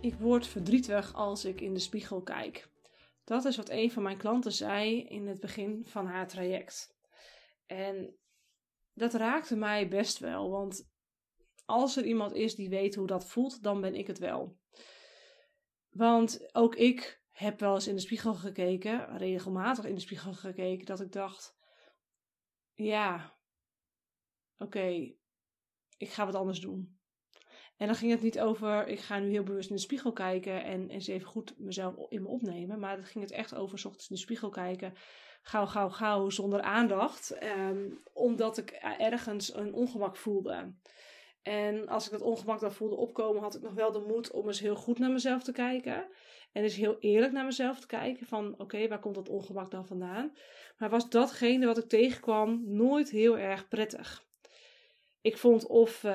Ik word verdrietig als ik in de spiegel kijk. Dat is wat een van mijn klanten zei in het begin van haar traject. En dat raakte mij best wel, want als er iemand is die weet hoe dat voelt, dan ben ik het wel. Want ook ik heb wel eens in de spiegel gekeken, regelmatig in de spiegel gekeken, dat ik dacht: ja, oké, ik ga wat anders doen. En dan ging het niet over, ik ga nu heel bewust in de spiegel kijken en eens even goed mezelf in me opnemen. Maar dan ging het echt over, s ochtends in de spiegel kijken, gauw, gauw, gauw, zonder aandacht. Um, omdat ik ergens een ongemak voelde. En als ik dat ongemak dan voelde opkomen, had ik nog wel de moed om eens heel goed naar mezelf te kijken. En dus heel eerlijk naar mezelf te kijken van oké, waar komt dat ongemak dan vandaan? Maar was datgene wat ik tegenkwam nooit heel erg prettig. Ik vond of uh,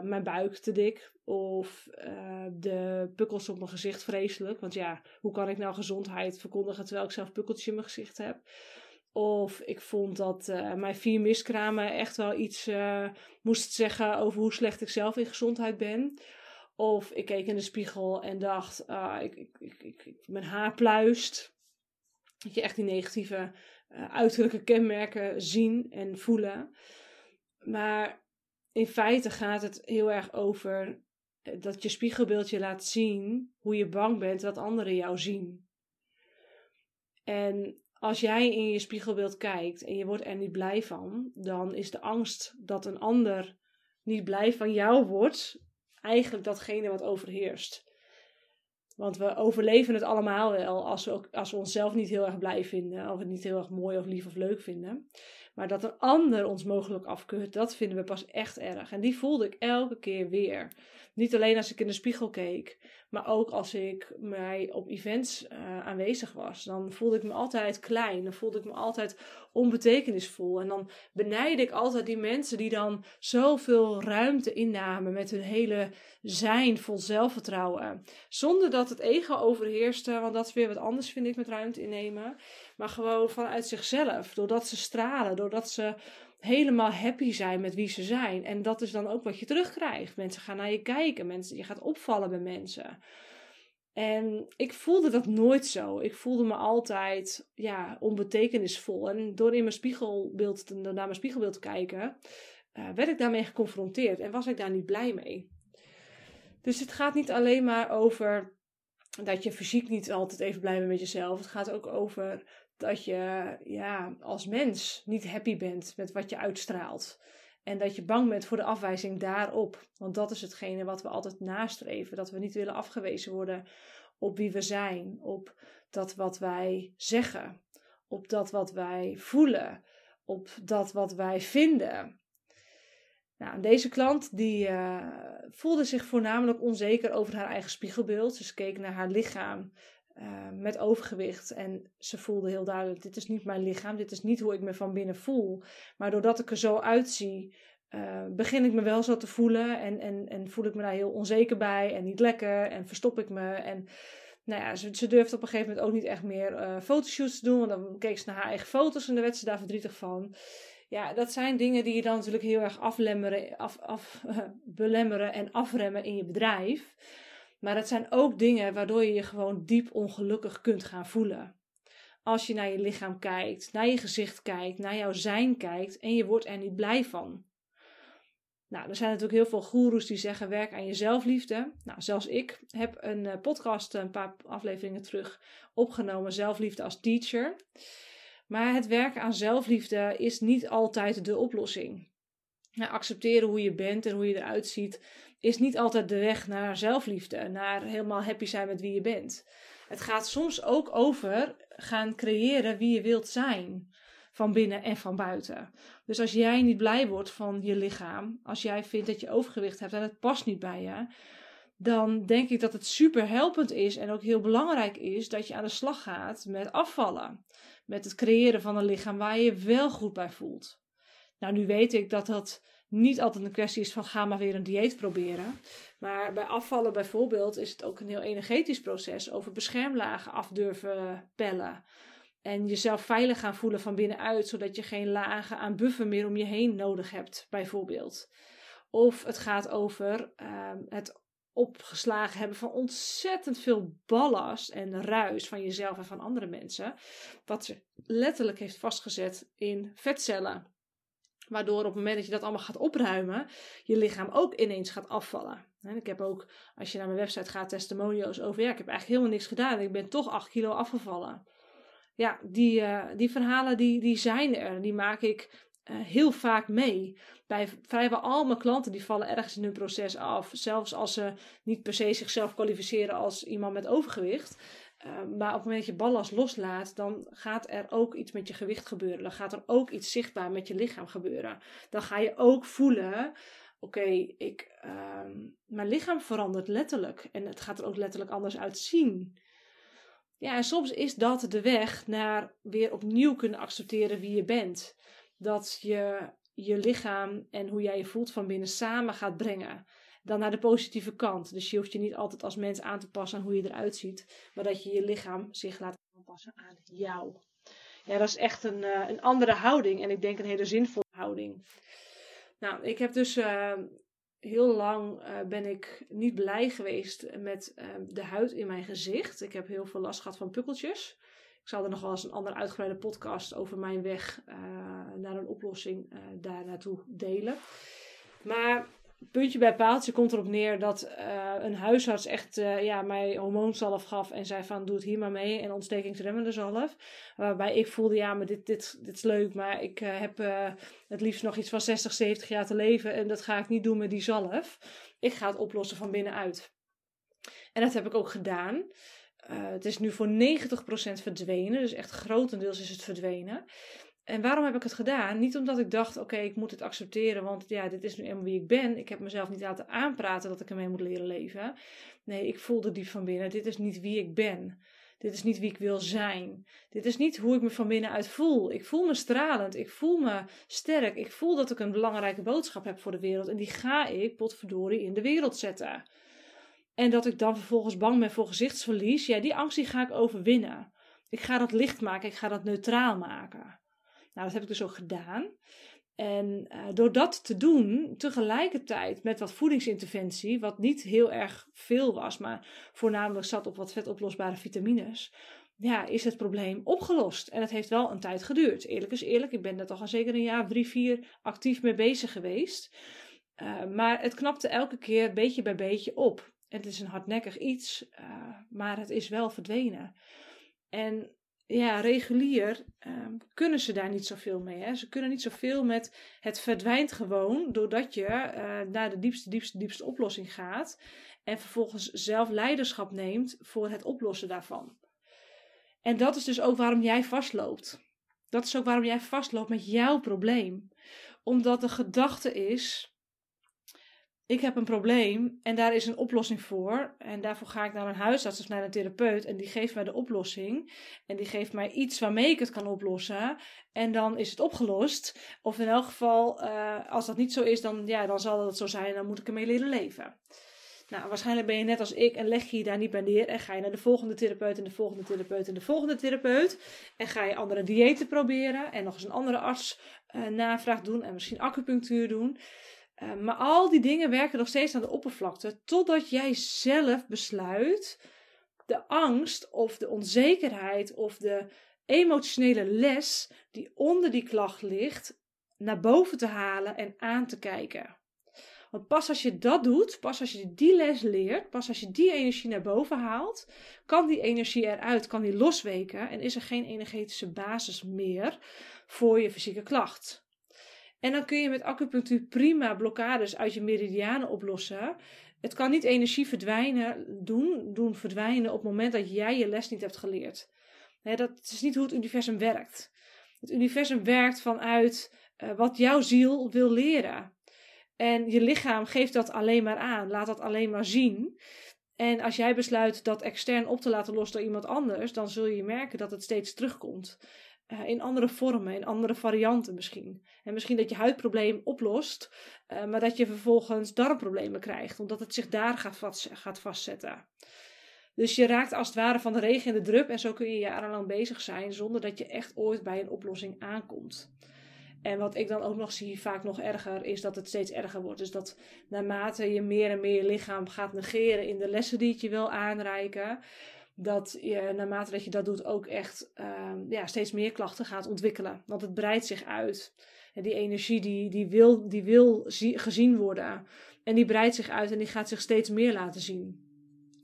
mijn buik te dik of uh, de pukkels op mijn gezicht vreselijk. Want ja, hoe kan ik nou gezondheid verkondigen terwijl ik zelf pukkeltjes in mijn gezicht heb? Of ik vond dat uh, mijn vier miskramen echt wel iets moest zeggen over hoe slecht ik zelf in gezondheid ben. Of ik keek in de spiegel en dacht, uh, ik, ik, ik, mijn haar pluist. Dat je echt die negatieve uiterlijke kenmerken zien en voelen. Maar in feite gaat het heel erg over eh, dat je spiegelbeeldje laat zien hoe je bang bent dat anderen jou zien. En als jij in je spiegelbeeld kijkt en je wordt er niet blij van, dan is de angst dat een ander niet blij van jou wordt, eigenlijk datgene wat overheerst. Want we overleven het allemaal wel als we, als we onszelf niet heel erg blij vinden, of het niet heel erg mooi of lief of leuk vinden. Maar dat een ander ons mogelijk afkeurt, dat vinden we pas echt erg. En die voelde ik elke keer weer. Niet alleen als ik in de spiegel keek, maar ook als ik mij op events uh, aanwezig was. Dan voelde ik me altijd klein, dan voelde ik me altijd onbetekenisvol. En dan benijdde ik altijd die mensen die dan zoveel ruimte innamen met hun hele zijn vol zelfvertrouwen. Zonder dat het ego overheerste, want dat is weer wat anders vind ik met ruimte innemen. Maar gewoon vanuit zichzelf, doordat ze stralen, doordat ze helemaal happy zijn met wie ze zijn. En dat is dan ook wat je terugkrijgt. Mensen gaan naar je kijken, mensen, je gaat opvallen bij mensen. En ik voelde dat nooit zo. Ik voelde me altijd ja, onbetekenisvol. En door in mijn spiegelbeeld, naar mijn spiegelbeeld te kijken, uh, werd ik daarmee geconfronteerd en was ik daar niet blij mee. Dus het gaat niet alleen maar over dat je fysiek niet altijd even blij bent met jezelf. Het gaat ook over dat je ja, als mens niet happy bent met wat je uitstraalt. En dat je bang bent voor de afwijzing daarop. Want dat is hetgene wat we altijd nastreven. Dat we niet willen afgewezen worden op wie we zijn. Op dat wat wij zeggen. Op dat wat wij voelen. Op dat wat wij vinden. Nou, deze klant die uh, voelde zich voornamelijk onzeker over haar eigen spiegelbeeld. Dus keek naar haar lichaam uh, met overgewicht en ze voelde heel duidelijk: dit is niet mijn lichaam, dit is niet hoe ik me van binnen voel. Maar doordat ik er zo uitzie, uh, begin ik me wel zo te voelen en, en, en voel ik me daar heel onzeker bij en niet lekker en verstop ik me. En nou ja, ze, ze durfde op een gegeven moment ook niet echt meer fotoshoots te doen, want dan keek ze naar haar eigen foto's en daar werd ze daar verdrietig van ja, dat zijn dingen die je dan natuurlijk heel erg aflemmeren, af, af, belemmeren en afremmen in je bedrijf. Maar het zijn ook dingen waardoor je je gewoon diep ongelukkig kunt gaan voelen. Als je naar je lichaam kijkt, naar je gezicht kijkt, naar jouw zijn kijkt en je wordt er niet blij van. Nou, er zijn natuurlijk heel veel goeroes die zeggen werk aan je zelfliefde. Nou, zelfs ik heb een eh, podcast een paar afleveringen terug opgenomen, zelfliefde als teacher. Maar het werken aan zelfliefde is niet altijd de oplossing. Nou, accepteren hoe je bent en hoe je eruit ziet is niet altijd de weg naar zelfliefde, naar helemaal happy zijn met wie je bent. Het gaat soms ook over gaan creëren wie je wilt zijn, van binnen en van buiten. Dus als jij niet blij wordt van je lichaam, als jij vindt dat je overgewicht hebt en het past niet bij je, dan denk ik dat het super helpend is en ook heel belangrijk is dat je aan de slag gaat met afvallen met het creëren van een lichaam waar je je wel goed bij voelt. Nou, nu weet ik dat dat niet altijd een kwestie is van ga maar weer een dieet proberen. Maar bij afvallen bijvoorbeeld is het ook een heel energetisch proces over beschermlagen af durven pellen. En jezelf veilig gaan voelen van binnenuit, zodat je geen lagen aan buffer meer om je heen nodig hebt, bijvoorbeeld. Of het gaat over uh, het opgeslagen hebben van ontzettend veel ballast en ruis van jezelf en van andere mensen. Wat ze letterlijk heeft vastgezet in vetcellen. Waardoor op het moment dat je dat allemaal gaat opruimen, je lichaam ook ineens gaat afvallen. En ik heb ook, als je naar mijn website gaat, testimonials over. Ja, ik heb eigenlijk helemaal niks gedaan. Ik ben toch 8 kilo afgevallen. Ja, die, uh, die verhalen die, die zijn er. Die maak ik uh, heel vaak mee. Bij vrijwel al mijn klanten die vallen ergens in hun proces af. Zelfs als ze niet per se zichzelf kwalificeren als iemand met overgewicht. Uh, maar op het moment dat je ballast loslaat, dan gaat er ook iets met je gewicht gebeuren. Dan gaat er ook iets zichtbaar met je lichaam gebeuren. Dan ga je ook voelen: oké, ik, uh, mijn lichaam verandert letterlijk. En het gaat er ook letterlijk anders uitzien. Ja, en soms is dat de weg naar weer opnieuw kunnen accepteren wie je bent dat je je lichaam en hoe jij je voelt van binnen samen gaat brengen. Dan naar de positieve kant. Dus je hoeft je niet altijd als mens aan te passen aan hoe je eruit ziet, maar dat je je lichaam zich laat aanpassen aan jou. Ja, dat is echt een, uh, een andere houding en ik denk een hele zinvolle houding. Nou, ik heb dus uh, heel lang uh, ben ik niet blij geweest met de huid in mijn gezicht. Ik heb heel veel last gehad van pukkeltjes. Ik zal er nog wel eens een andere uitgebreide podcast over mijn weg uh, naar een oplossing daar naartoe delen. Maar puntje bij paaltje komt erop neer dat uh, een huisarts echt ja, mij hormoonzalf gaf en zei van doe het hier maar mee en ontstekingsremmende zalf. Waarbij ik voelde ja, maar dit, dit, dit is leuk, maar ik heb het liefst nog iets van 60, 70 jaar te leven en dat ga ik niet doen met die zalf. Ik ga het oplossen van binnenuit. En dat heb ik ook gedaan. Uh, het is nu voor 90% verdwenen, dus echt grotendeels is het verdwenen. En waarom heb ik het gedaan? Niet omdat ik dacht, oké, ik moet het accepteren, want ja, dit is nu eenmaal wie ik ben. Ik heb mezelf niet laten aanpraten dat ik ermee moet leren leven. Nee, ik voelde diep van binnen, dit is niet wie ik ben. Dit is niet wie ik wil zijn. Dit is niet hoe ik me van binnenuit voel. Ik voel me stralend. Ik voel me sterk. Ik voel dat ik een belangrijke boodschap heb voor de wereld. En die ga ik, potverdorie, in de wereld zetten. En dat ik dan vervolgens bang ben voor gezichtsverlies. Ja, die angst ga ik overwinnen. Ik ga dat licht maken. Ik ga dat neutraal maken. Nou, dat heb ik dus ook gedaan. En uh, door dat te doen, tegelijkertijd met wat voedingsinterventie, wat niet heel erg veel was, maar voornamelijk zat op wat vetoplosbare vitamines, ja, is het probleem opgelost. En het heeft wel een tijd geduurd. Eerlijk is eerlijk, ik ben er toch al zeker een jaar drie, vier actief mee bezig geweest. Uh, maar het knapte elke keer beetje bij beetje op. Het is een hardnekkig iets, uh, maar het is wel verdwenen. En ja, regulier uh, kunnen ze daar niet zoveel mee. Hè? Ze kunnen niet zoveel met het verdwijnt gewoon doordat je uh, naar de diepste, diepste, diepste oplossing gaat. En vervolgens zelf leiderschap neemt voor het oplossen daarvan. En dat is dus ook waarom jij vastloopt. Dat is ook waarom jij vastloopt met jouw probleem. Omdat de gedachte is: ik heb een probleem en daar is een oplossing voor. En daarvoor ga ik naar een huisarts of naar een therapeut en die geeft mij de oplossing. En die geeft mij iets waarmee ik het kan oplossen. En dan is het opgelost. Of in elk geval, uh, als dat niet zo is, dan, ja, dan zal dat zo zijn en dan moet ik ermee leren leven. Nou, waarschijnlijk ben je net als ik en leg je je daar niet bij neer. En ga je naar de volgende therapeut en de volgende therapeut en de volgende therapeut. En ga je andere diëten proberen en nog eens een andere arts uh, navraag doen en misschien acupunctuur doen. Uh, maar al die dingen werken nog steeds aan de oppervlakte, totdat jij zelf besluit de angst of de onzekerheid of de emotionele les die onder die klacht ligt, naar boven te halen en aan te kijken. Want pas als je dat doet, pas als je die les leert, pas als je die energie naar boven haalt, kan die energie eruit, kan die losweken en is er geen energetische basis meer voor je fysieke klacht. En dan kun je met acupunctuur prima blokkades uit je meridianen oplossen. Het kan niet energie verdwijnen, doen, doen verdwijnen op het moment dat jij je les niet hebt geleerd. dat is niet hoe het universum werkt. Het universum werkt vanuit uh, wat jouw ziel wil leren. En je lichaam geeft dat alleen maar aan, laat dat alleen maar zien. En als jij besluit dat extern op te laten lossen door iemand anders, dan zul je merken dat het steeds terugkomt. Uh, in andere vormen, in andere varianten misschien. En misschien dat je huidprobleem oplost, uh, maar dat je vervolgens darmproblemen krijgt, omdat het zich daar gaat, gaat vastzetten. Dus je raakt als het ware van de regen in de drup en zo kun je jarenlang bezig zijn zonder dat je echt ooit bij een oplossing aankomt. En wat ik dan ook nog zie, vaak nog erger, is dat het steeds erger wordt. Dus dat naarmate je meer en meer lichaam gaat negeren in de lessen die het je wil aanreiken, dat je naarmate dat je dat doet ook echt uh, ja, steeds meer klachten gaat ontwikkelen. Want het breidt zich uit. En die energie die, die wil, die wil gezien worden. En die breidt zich uit en die gaat zich steeds meer laten zien.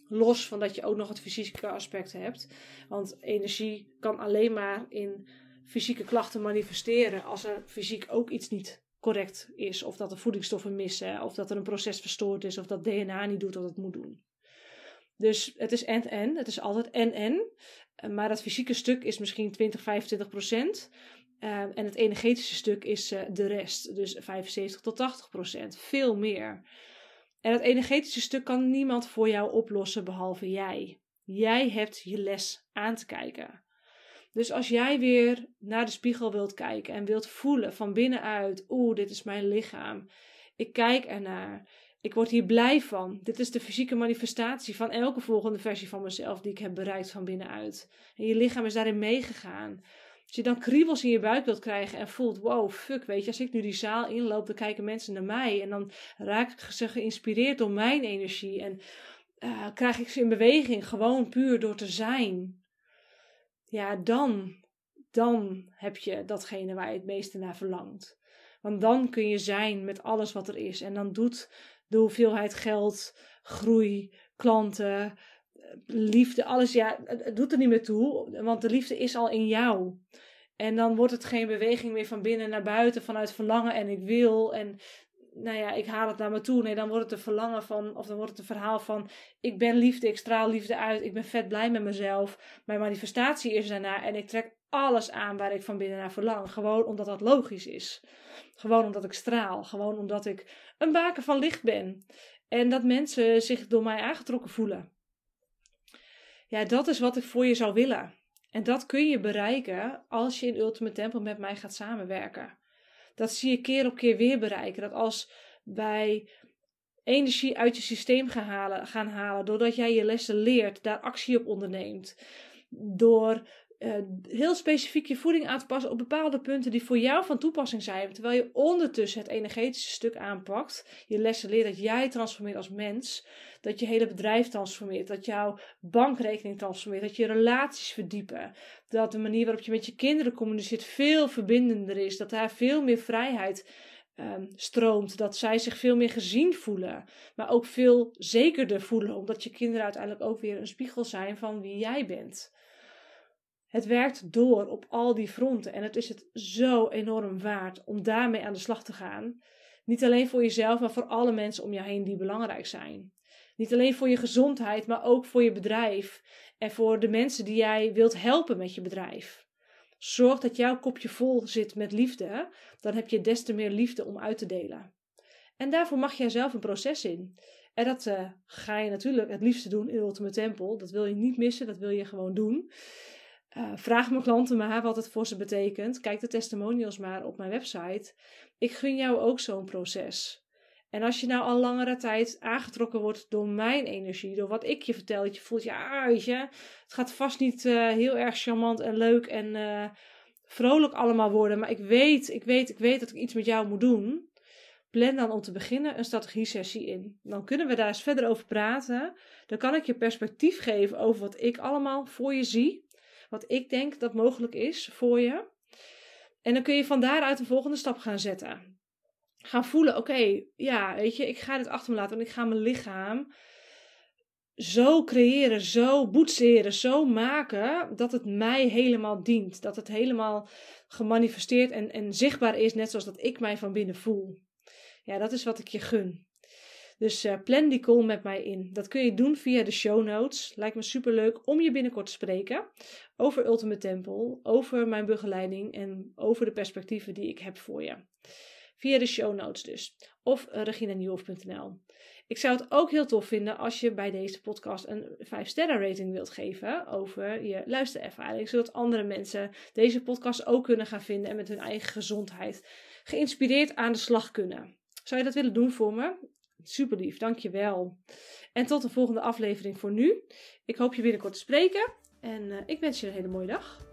Los van dat je ook nog het fysieke aspect hebt. Want energie kan alleen maar in fysieke klachten manifesteren als er fysiek ook iets niet correct is. Of dat er voedingsstoffen missen, of dat er een proces verstoord is, of dat DNA niet doet wat het moet doen. Dus het is en-en, het is altijd en-en. Maar dat fysieke stuk is misschien 20, 25 procent. Uh, en het energetische stuk is uh, de rest, dus 75 tot 80 procent. Veel meer. En het energetische stuk kan niemand voor jou oplossen behalve jij. Jij hebt je les aan te kijken. Dus als jij weer naar de spiegel wilt kijken en wilt voelen van binnenuit: oeh, dit is mijn lichaam. Ik kijk ernaar. Ik word hier blij van. Dit is de fysieke manifestatie van elke volgende versie van mezelf die ik heb bereikt van binnenuit. En je lichaam is daarin meegegaan. Als je dan kriebels in je buik wilt krijgen en voelt: wow, fuck, weet je, als ik nu die zaal inloop, dan kijken mensen naar mij. En dan raak ik ze geïnspireerd door mijn energie. En uh, krijg ik ze in beweging, gewoon puur door te zijn ja, dan, dan heb je datgene waar je het meeste naar verlangt. Want dan kun je zijn met alles wat er is. En dan doet de hoeveelheid geld, groei, klanten, liefde, alles, ja, het doet er niet meer toe. Want de liefde is al in jou. En dan wordt het geen beweging meer van binnen naar buiten, vanuit verlangen en ik wil. En nou ja, ik haal het naar me toe. Nee, dan wordt het een verlangen van, of dan wordt het een verhaal van: ik ben liefde, ik straal liefde uit, ik ben vet blij met mezelf. Mijn manifestatie is daarna en ik trek alles aan waar ik van binnen naar verlang. Gewoon omdat dat logisch is. Gewoon omdat ik straal. Gewoon omdat ik een baken van licht ben. En dat mensen zich door mij aangetrokken voelen. Ja, dat is wat ik voor je zou willen. En dat kun je bereiken als je in Ultimate Temple met mij gaat samenwerken. Dat zie je keer op keer weer bereiken. Dat als wij energie uit je systeem gaan halen, gaan halen doordat jij je lessen leert, daar actie op onderneemt, door uh, heel specifiek je voeding aan te passen op bepaalde punten die voor jou van toepassing zijn. Terwijl je ondertussen het energetische stuk aanpakt. Je lessen leert dat jij transformeert als mens. Dat je hele bedrijf transformeert. Dat jouw bankrekening transformeert. Dat je relaties verdiepen. Dat de manier waarop je met je kinderen communiceert veel verbindender is. Dat daar veel meer vrijheid um, stroomt. Dat zij zich veel meer gezien voelen. Maar ook veel zekerder voelen. Omdat je kinderen uiteindelijk ook weer een spiegel zijn van wie jij bent. Het werkt door op al die fronten en het is het zo enorm waard om daarmee aan de slag te gaan. Niet alleen voor jezelf, maar voor alle mensen om je heen die belangrijk zijn. Niet alleen voor je gezondheid, maar ook voor je bedrijf en voor de mensen die jij wilt helpen met je bedrijf. Zorg dat jouw kopje vol zit met liefde, dan heb je des te meer liefde om uit te delen. En daarvoor mag jij zelf een proces in. En dat uh, ga je natuurlijk het liefste doen in Ultimate Temple. Dat wil je niet missen, dat wil je gewoon doen. Uh, vraag mijn klanten maar wat het voor ze betekent. Kijk de testimonials maar op mijn website. Ik gun jou ook zo'n proces. En als je nou al langere tijd aangetrokken wordt door mijn energie, door wat ik je vertel, dat je voelt, ja, je, het gaat vast niet uh, heel erg charmant en leuk en uh, vrolijk allemaal worden, maar ik weet, ik weet, ik weet dat ik iets met jou moet doen. Plan dan om te beginnen een strategie-sessie in. Dan kunnen we daar eens verder over praten. Dan kan ik je perspectief geven over wat ik allemaal voor je zie wat ik denk dat mogelijk is voor je. En dan kun je van daaruit de volgende stap gaan zetten. Gaan voelen, oké, ja, weet je, ik ga dit achter me laten, want ik ga mijn lichaam zo creëren, zo boetseren, zo maken dat het mij helemaal dient. Dat het helemaal gemanifesteerd en, en zichtbaar is, net zoals dat ik mij van binnen voel. Ja, dat is wat ik je gun. Dus uh, plan die call met mij in. Dat kun je doen via de show notes. Lijkt me super leuk om je binnenkort te spreken over Ultimate Temple, over mijn begeleiding en over de perspectieven die ik heb voor je. Via de show notes dus. Of uh, reginanieuwhof.nl. Ik zou het ook heel tof vinden als je bij deze podcast een 5 sterren rating wilt geven over je luisterervaring. Zodat andere mensen deze podcast ook kunnen gaan vinden en met hun eigen gezondheid geïnspireerd aan de slag kunnen. Zou je dat willen doen voor me? Super lief, dankjewel. En tot de volgende aflevering voor nu. Ik hoop je binnenkort te spreken en uh, ik wens je een hele mooie dag.